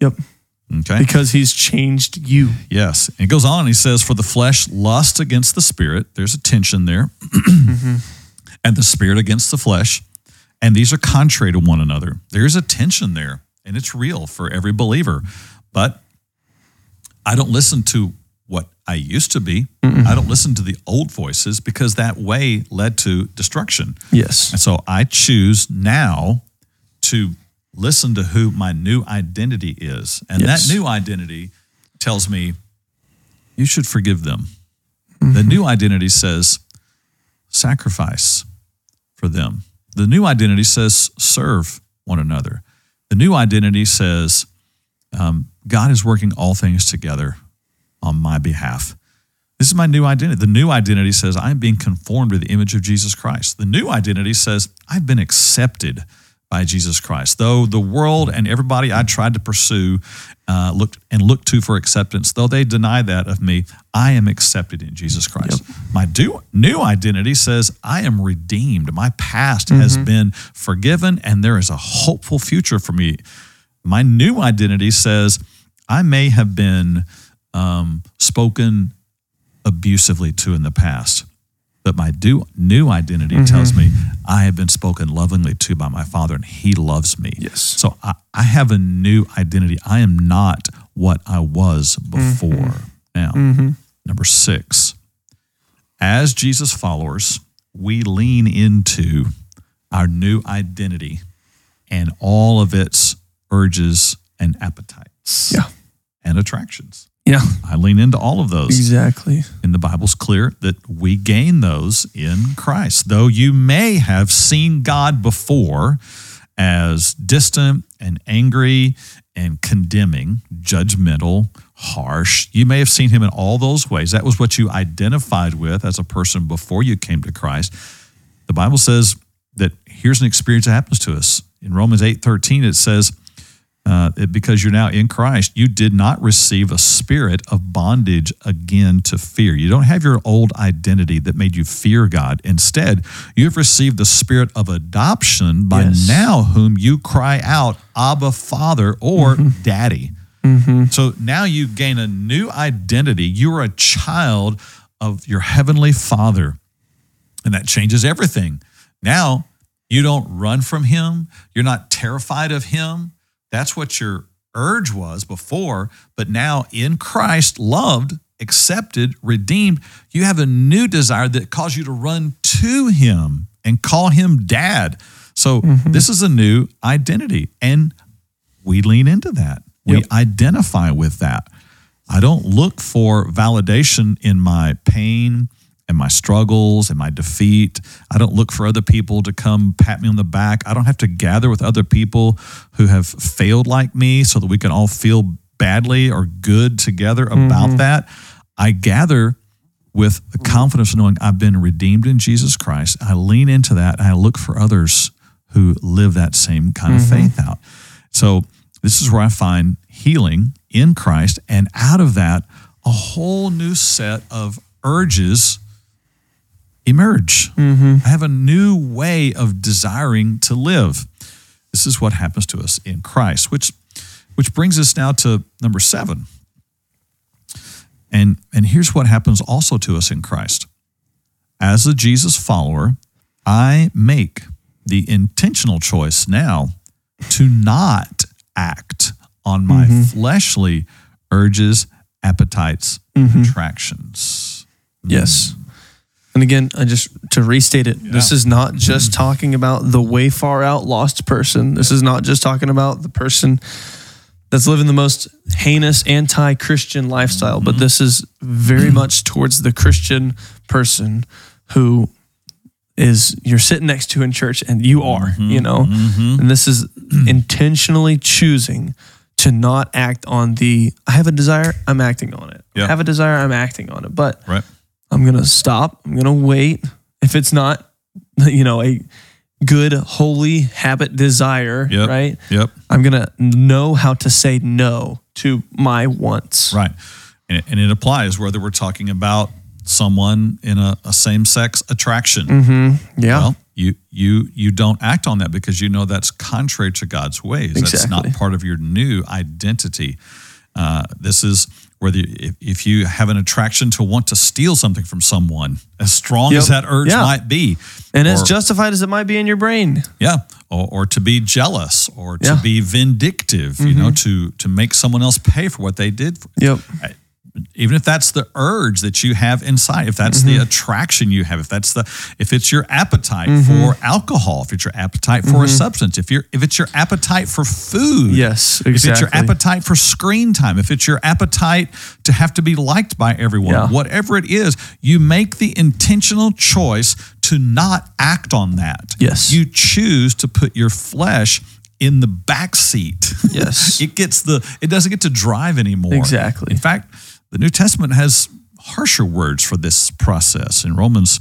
Yep. Okay. Because he's changed you. Yes. And it goes on. He says, For the flesh lusts against the spirit. There's a tension there. And the spirit against the flesh. And these are contrary to one another. There's a tension there. And it's real for every believer. But I don't listen to what I used to be. I don't listen to the old voices because that way led to destruction. Yes. And so I choose now to listen to who my new identity is. And Yes. that new identity tells me you should forgive them. The new identity says sacrifice for them. The new identity says serve one another. The new identity says um, God is working all things together on my behalf. This is my new identity. The new identity says I'm being conformed to the image of Jesus Christ. The new identity says I've been accepted by Jesus Christ. Though the world and everybody I tried to pursue uh, looked and looked to for acceptance, though they deny that of me, I am accepted in Jesus Christ. My do, new identity says I am redeemed. My past has been forgiven, and there is a hopeful future for me. My new identity says I may have been um, spoken abusively to in the past. But my do, new identity mm-hmm. tells me I have been spoken lovingly to by my Father, and He loves me. Yes. So I, I have a new identity. I am not what I was before. Mm-hmm. Now, mm-hmm. number six, as Jesus followers, we lean into our new identity and all of its urges and appetites Yeah. and attractions. Yeah. I lean into all of those. Exactly. And the Bible's clear that we gain those in Christ. Though you may have seen God before as distant and angry and condemning, judgmental, harsh, you may have seen him in all those ways. That was what you identified with as a person before you came to Christ. The Bible says that here's an experience that happens to us. In Romans 8 13, it says, uh, it- because you're now in Christ, you did not receive a spirit of bondage again to fear. You don't have your old identity that made you fear God. Instead, you have received the spirit of adoption by Yes. now whom you cry out, Abba, Father, or Daddy. So now you gain a new identity. You are a child of your heavenly Father, and that changes everything. Now you don't run from Him, you're not terrified of Him. That's what your urge was before, but now in Christ, loved, accepted, redeemed, you have a new desire that calls you to run to Him and call Him Dad. So mm-hmm. this is a new identity, and we lean into that. We Yep. identify with that. I don't look for validation in my pain and my struggles and my defeat. I don't look for other people to come pat me on the back. I don't have to gather with other people who have failed like me so that we can all feel badly or good together about mm-hmm. that. I gather with the mm-hmm. confidence of knowing I've been redeemed in Jesus Christ. I lean into that and I look for others who live that same kind of mm-hmm. faith out. So this is where I find healing in Christ, and out of that, a whole new set of urges emerge. Mm-hmm. I have a new way of desiring to live. This is what happens to us in Christ, which which brings us now to number seven. And and here's what happens also to us in Christ. As a Jesus follower, I make the intentional choice now to not act on my mm-hmm. fleshly urges, appetites, and attractions. Yes. And again, I just to restate it, this is not just mm-hmm. talking about the way far out lost person. This is not just talking about the person that's living the most heinous anti-Christian lifestyle, but mm-hmm. this is very mm-hmm. much towards the Christian person who is you're sitting next to in church and you are, you know. And this is intentionally choosing to not act on the I have a desire, I'm acting on it. Yeah. I have a desire, I'm acting on it. But Right? I'm gonna stop. I'm gonna wait. If it's not, you know, a good holy habit desire, Yep. right? Yep. I'm gonna know how to say no to my wants. Right. And it, and it applies whether we're talking about someone in a, a same sex attraction. Yeah. Well, you you you don't act on that because you know that's contrary to God's ways. Exactly. That's not part of your new identity. Uh, this is whether you, if, if you have an attraction to want to steal something from someone, as strong as that urge Yeah. might be, and as justified as it might be in your brain. yeah, or, or to be jealous, or to Yeah. Mm-hmm. be vindictive, you know, to to make someone else pay for what they did. For, Yep. Even if that's the urge that you have inside if that's Mm-hmm. the attraction you have if that's the if it's your appetite Mm-hmm. for alcohol if it's your appetite for a substance if you're if it's your appetite for food Yes, exactly. if it's your appetite for screen time if it's your appetite to have to be liked by everyone Yeah. whatever it is you make the intentional choice to not act on that Yes. you choose to put your flesh in the back seat Yes. it gets the it doesn't get to drive anymore Exactly. in fact the new testament has harsher words for this process in romans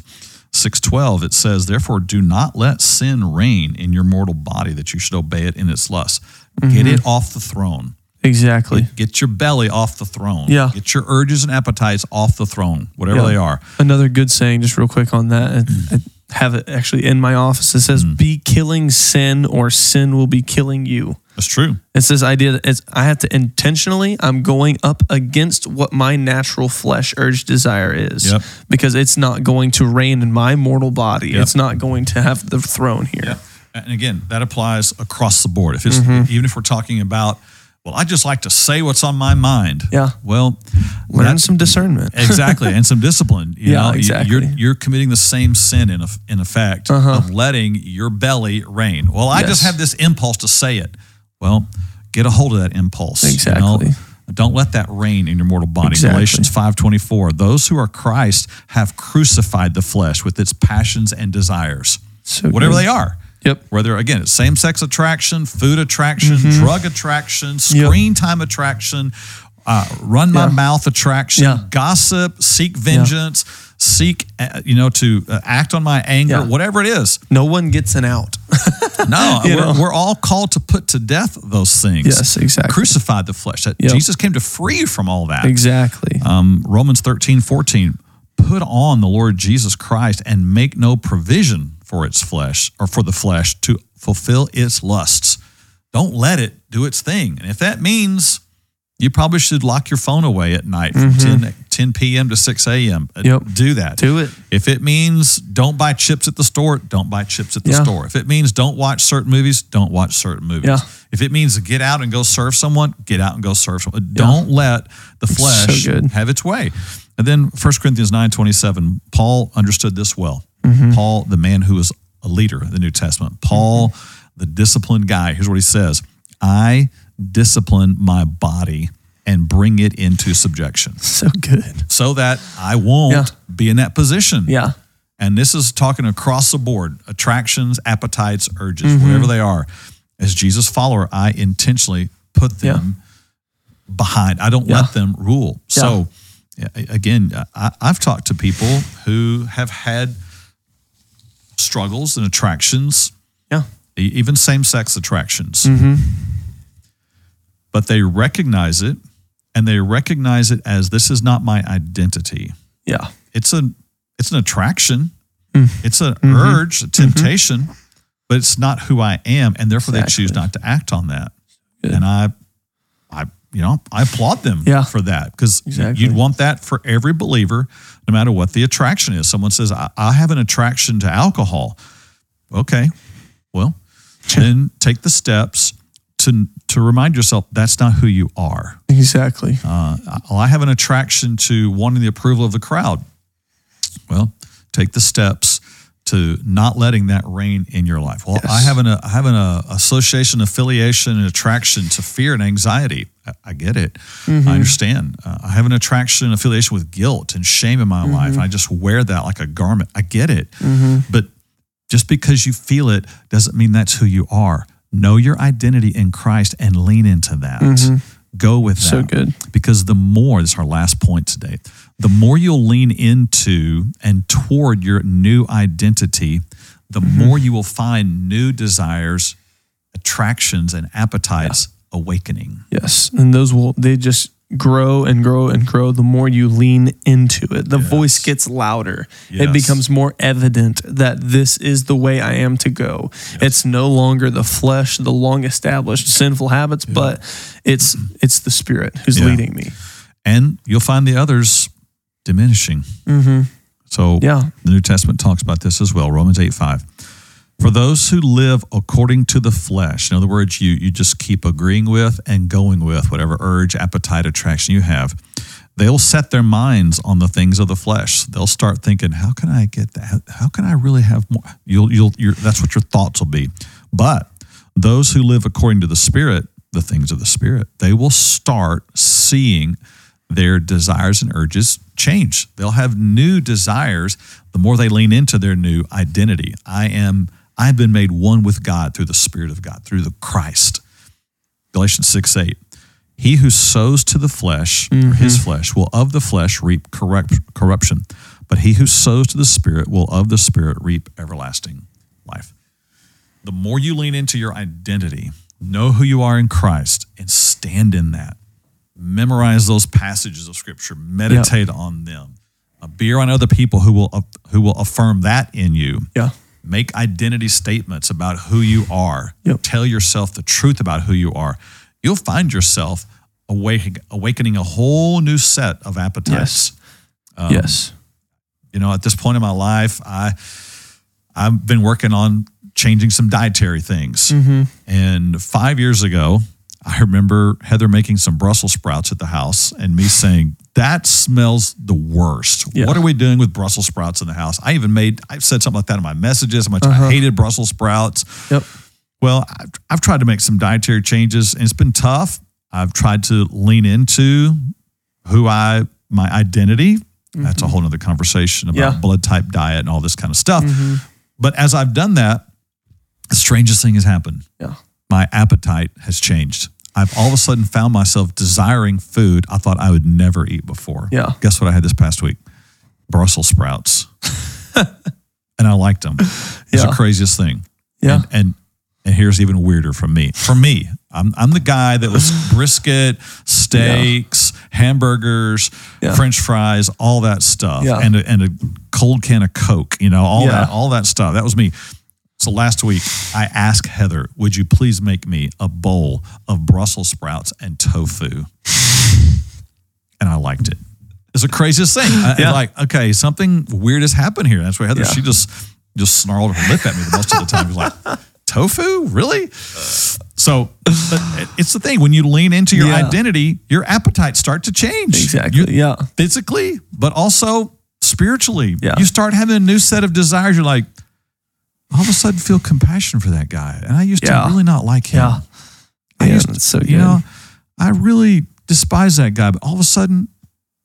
6.12 it says therefore do not let sin reign in your mortal body that you should obey it in its lusts Mm-hmm. get it off the throne Exactly. get your belly off the throne Yeah. get your urges and appetites off the throne whatever Yeah. they are Another good saying, just real quick on that. I, I have it actually in my office. It says, "Be killing sin, or sin will be killing you." That's true It's this idea that it's, I have to intentionally, I'm going up against what my natural flesh urge desire is Yep. because it's not going to reign in my mortal body. Yep. It's not going to have the throne here. Yeah. And again, that applies across the board. If it's Mm-hmm. even if we're talking about, well, I just like to say what's on my mind. Yeah. Well, Learn some discernment. exactly, and some discipline. You Yeah, know, exactly. You're you're committing the same sin in a, in effect of letting your belly reign. Well, I just Uh-huh. Have this impulse to say it. Well, get a hold of that impulse. you know? Exactly. Don't let that reign in your mortal body. Exactly. Galatians 5:24. Those who are Christ have crucified the flesh with its passions and desires. So whatever good. they are. Yep. Whether again it's same sex attraction, food attraction, drug attraction, screen time attraction, uh, run my Yeah. mouth attraction, Yeah. gossip, seek vengeance, seek, uh, you know, to uh, act on my anger, Yeah. whatever it is. No one gets an out. No, we're, we're all called to put to death those things. Yes, exactly. Crucified the flesh. That Yep. Jesus came to free you from all that. exactly. Um, Romans 13, 14. Put on the Lord Jesus Christ and make no provision for its flesh or for the flesh to fulfill its lusts. Don't let it do its thing. And if that means you probably should lock your phone away at night from 10, 10 p.m. to 6 a.m., uh, Mm-hmm. Yep. do that. Do it. If it means don't buy chips at the store, don't buy chips at the Yeah. store. If it means don't watch certain movies, don't watch certain movies. Yeah. If it means get out and go serve someone, get out and go serve someone. Don't let the flesh good. have its way. And then 1 Corinthians 9 27, Paul understood this well. Mm-hmm. Paul, the man who was a leader in the New Testament, Paul, Mm-hmm. the disciplined guy, here's what he says I discipline my body and bring it into subjection So good. so that I won't Yeah. be in that position. Yeah. And this is talking across the board attractions, appetites, urges, Mm-hmm. whatever they are. As Jesus follower, I intentionally put them behind. I don't Yeah. let them rule. So, again, I, I've talked to people who have had struggles and attractions, Yeah. even same sex attractions. Mm-hmm. But they recognize it and they recognize it as this is not my identity Yeah. it's a it's an attraction Mm. it's an Mm-hmm. urge a temptation but it's not who i am and therefore they choose not to act on that Good. and i i you know i applaud them Yeah. for that because Exactly. you'd want that for every believer no matter what the attraction is someone says i, I have an attraction to alcohol okay well then take the steps to to remind yourself that's not who you are Exactly. uh, I have an attraction to wanting the approval of the crowd. Well, take the steps to not letting that reign in your life. Well, I have an I have an uh, association, affiliation, and attraction to fear and anxiety. I, I get it. Mm-hmm. I understand. Uh, I have an attraction, and affiliation with guilt and shame in my Mm-hmm. life. I just wear that like a garment. I get it. But just because you feel it doesn't mean that's who you are. Know your identity in Christ and lean into that. Go with that. Mm-hmm. So good. Because the more, this is our last point today, the more you'll lean into and toward your new identity, the Mm-hmm. more you will find new desires, attractions, and appetites awakening. Yes. And those will, they just grow and grow and grow the more you lean into it. The voice gets louder. Yes. It becomes more evident that this is the way I am to go. It's no longer the flesh, the long established sinful habits, but it's it's the spirit who's Yeah. leading me. And you'll find the others diminishing. Mm-hmm. So Yeah. the New Testament talks about this as well. Romans 8 5. For those who live according to the flesh, in other words, you, you just keep agreeing with and going with whatever urge, appetite, attraction you have, they'll set their minds on the things of the flesh. They'll start thinking, how can I get that? How can I really have more? You'll, you'll, you that's what your thoughts will be. But those who live according to the Spirit, the things of the Spirit, they will start seeing their desires and urges change. They'll have new desires the more they lean into their new identity. I am I've been made one with God through the Spirit of God, through the Christ. Galatians 6 8. He who sows to the flesh, or his mm-hmm. flesh, will of the flesh reap corrupt, corruption, but he who sows to the Spirit will of the Spirit reap everlasting life. The more you lean into your identity, know who you are in Christ, and stand in that, memorize those passages of Scripture, meditate on them, be around other people who will who will affirm that in you. Yeah. Make identity statements about who you are. Yep. Tell yourself the truth about who you are. You'll find yourself awakening, awakening a whole new set of appetites. Um, yes. You know, at this point in my life, I I've been working on changing some dietary things. Mm-hmm. And five years ago, I remember Heather making some Brussels sprouts at the house and me saying, that smells the worst. Yeah. What are we doing with Brussels sprouts in the house? I even made, I've said something like that in my messages, how much Uh-huh. I hated Brussels sprouts. Yep. Well, I've, I've tried to make some dietary changes and it's been tough. I've tried to lean into who I, my identity. That's a whole nother conversation about Mm-hmm. Yeah. blood type diet and all this kind of stuff. But as I've done that, the strangest thing has happened Yeah. My appetite has changed. I've all of a sudden found myself desiring food I thought I would never eat before. Yeah. Guess what I had this past week? Brussels sprouts, and I liked them. It's Yeah. the craziest thing. Yeah. And, and and here's even weirder from me. For me, I'm I'm the guy that was brisket, steaks, hamburgers, Yeah. French fries, all that stuff, Yeah. and a, and a cold can of Coke. You know, all Yeah. that all that stuff. That was me. So last week, I asked Heather, "Would you please make me a bowl of Brussels sprouts and tofu?" And I liked it. It's the craziest thing. I, Yeah. Like, okay, something weird has happened here. That's why Heather, Yeah. she just just snarled her lip at me the most of the time. She was like, tofu? Really? So but it's the thing. When you lean into your Yeah. identity, your appetites start to change. Exactly. You- yeah. physically, but also spiritually. Yeah. You start having a new set of desires. You're like, all of a sudden feel compassion for that guy. And I used Yeah. to really not like him. Yeah. I Man, used to, so you know, I really despise that guy, but all of a sudden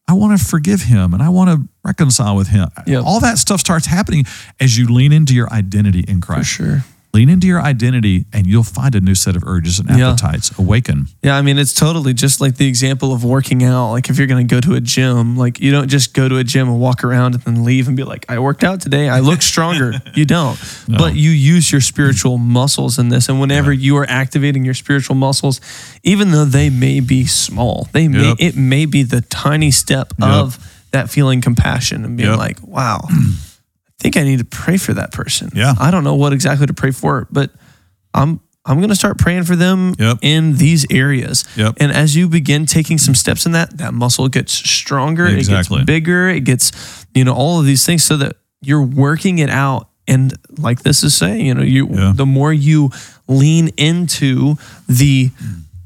I want to forgive him and I want to reconcile with him. Yep. All that stuff starts happening as you lean into your identity in For Christ. sure. Lean into your identity and you'll find a new set of urges and Yeah. appetites awaken. Yeah, I mean, it's totally just like the example of working out. Like, if you're going to go to a gym, like, you don't just go to a gym and walk around and then leave and be like, I worked out today. I look stronger. you don't. No. But you use your spiritual muscles in this. And whenever you are activating your spiritual muscles, even though they may be small, they may, Yep. it may be the tiny step Yep. of that feeling compassion and being Yep. like, wow, think I need to pray for that person. Yeah. I don't know what exactly to pray for, but I'm I'm going to start praying for them Yep. in these areas. Yep. And as you begin taking some steps in that, that muscle gets stronger, Exactly. it gets bigger, it gets, you know, all of these things so that you're working it out. And like this is saying, you know, you Yeah. the more you lean into the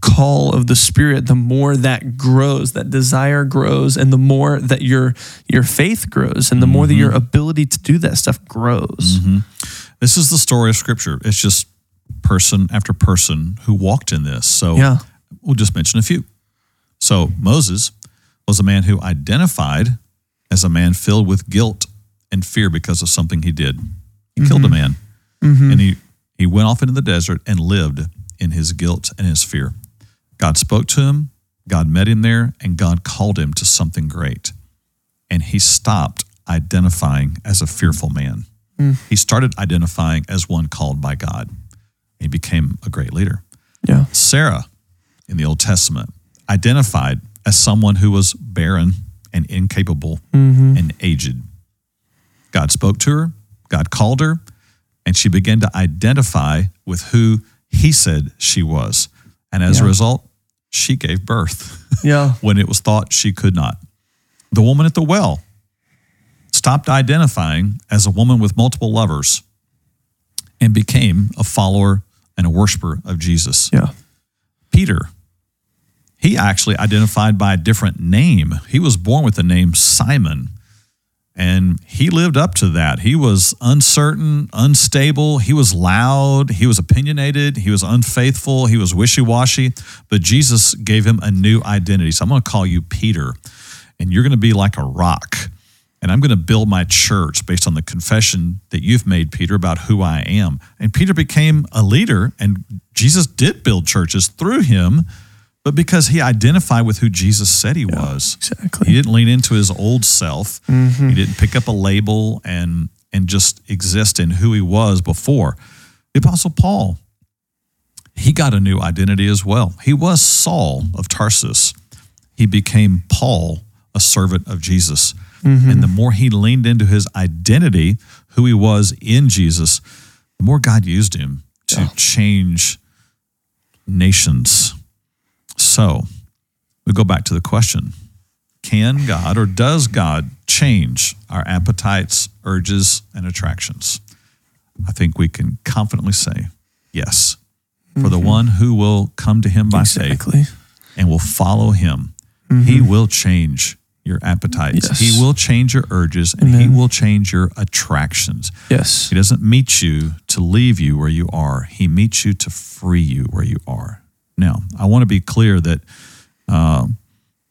call of the spirit, the more that grows, that desire grows, and the more that your your faith grows, and the more that Mm-hmm. your ability to do that stuff grows. Mm-hmm. This is the story of scripture. It's just person after person who walked in this. So Yeah. we'll just mention a few. So Moses was a man who identified as a man filled with guilt and fear because of something he did. He killed a mm-hmm. man. Mm-hmm. And he, he went off into the desert and lived in his guilt and his fear. God spoke to him, God met him there, and God called him to something great. And he stopped identifying as a fearful man. Hmm. He started identifying as one called by God. He became a great leader. Yeah. Sarah in the Old Testament identified as someone who was barren and incapable mm-hmm. and aged. God spoke to her, God called her, and she began to identify with who he said she was. And as a result, she gave birth Yeah. when it was thought she could not. The woman at the well stopped identifying as a woman with multiple lovers and became a follower and a worshiper of Jesus. Yeah. Peter, he actually identified by a different name. He was born with the name Simon, and he lived up to that. He was uncertain, unstable, he was loud, he was opinionated, he was unfaithful, he was wishy washy, but Jesus gave him a new identity. So I'm going to call you Peter, and you're going to be like a rock. And I'm going to build my church based on the confession that you've made, Peter, about who I am. And Peter became a leader, and Jesus did build churches through him, but because he identified with who Jesus said he was. Exactly. He didn't lean into his old self. Mm-hmm. He didn't pick up a label and and just exist in who he was before. The Apostle Paul, he got a new identity as well. He was Saul of Tarsus. He became Paul, a servant of Jesus. Mm-hmm. And the more he leaned into his identity, who he was in Jesus, the more God used him to Yeah. change nations. So we go back to the question Can God or does God change our appetites, urges, and attractions? I think we can confidently say yes. For the one who will come to him by faith and will follow him, mm-hmm. he will change your appetites. Yes. He will change your urges and he will change your attractions. Yes. He doesn't meet you to leave you where you are. He meets you to free you where you are. Now, I want to be clear that uh,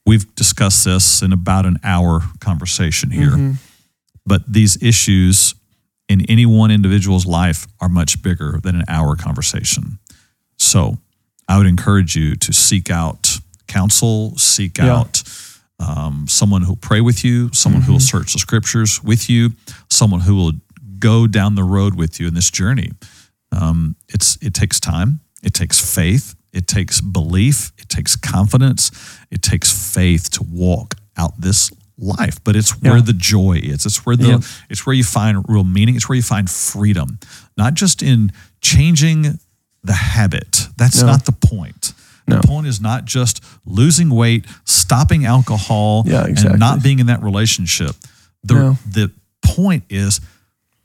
we've discussed this in about an hour conversation here, but these issues in any one individual's life are much bigger than an hour conversation. So, I would encourage you to seek out counsel, seek Yeah. out um, someone who'll pray with you, someone who will search the scriptures with you, someone who will go down the road with you in this journey. Um, it's it takes time, it takes faith, it takes belief, it takes confidence, it takes faith to walk out this life. But it's where Yeah. the joy is. It's where the Yeah. it's where you find real meaning. It's where you find freedom, not just in changing the habit. That's No. not the point. No. The point is not just losing weight, stopping alcohol, Yeah, and not being in that relationship. The No. the point is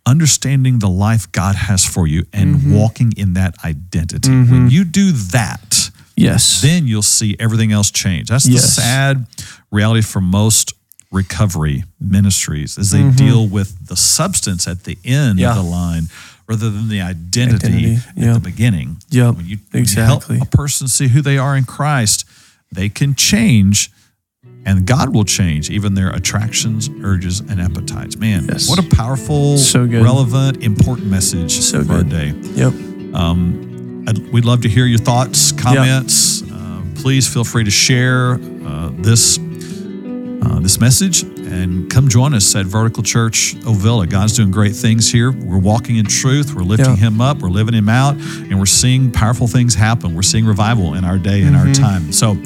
understanding the life God has for you and Mm-hmm. walking in that identity. When you do that, Yes. then you'll see everything else change. That's the sad reality for most recovery ministries is they deal with the substance at the end Mm-hmm. Yeah. of the line rather than the identity, Identity, at yep. the beginning. Yep, When you, when exactly. you help a person see who they are in Christ, they can change and God will change even their attractions, urges, and appetites. Man, Yes. what a powerful, So good. relevant, important message So for our day. Yep. I'd, we'd love to hear your thoughts, comments. Uh, please feel free to share uh, this uh, this message and come join us at Vertical Church Ovilla. God's doing great things here. We're walking in truth. We're lifting Yeah. Him up. We're living Him out, and we're seeing powerful things happen. We're seeing revival in our day and our time. So,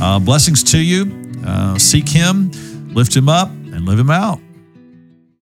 uh, blessings to you. Uh, seek Him, lift Him up, and live Him out.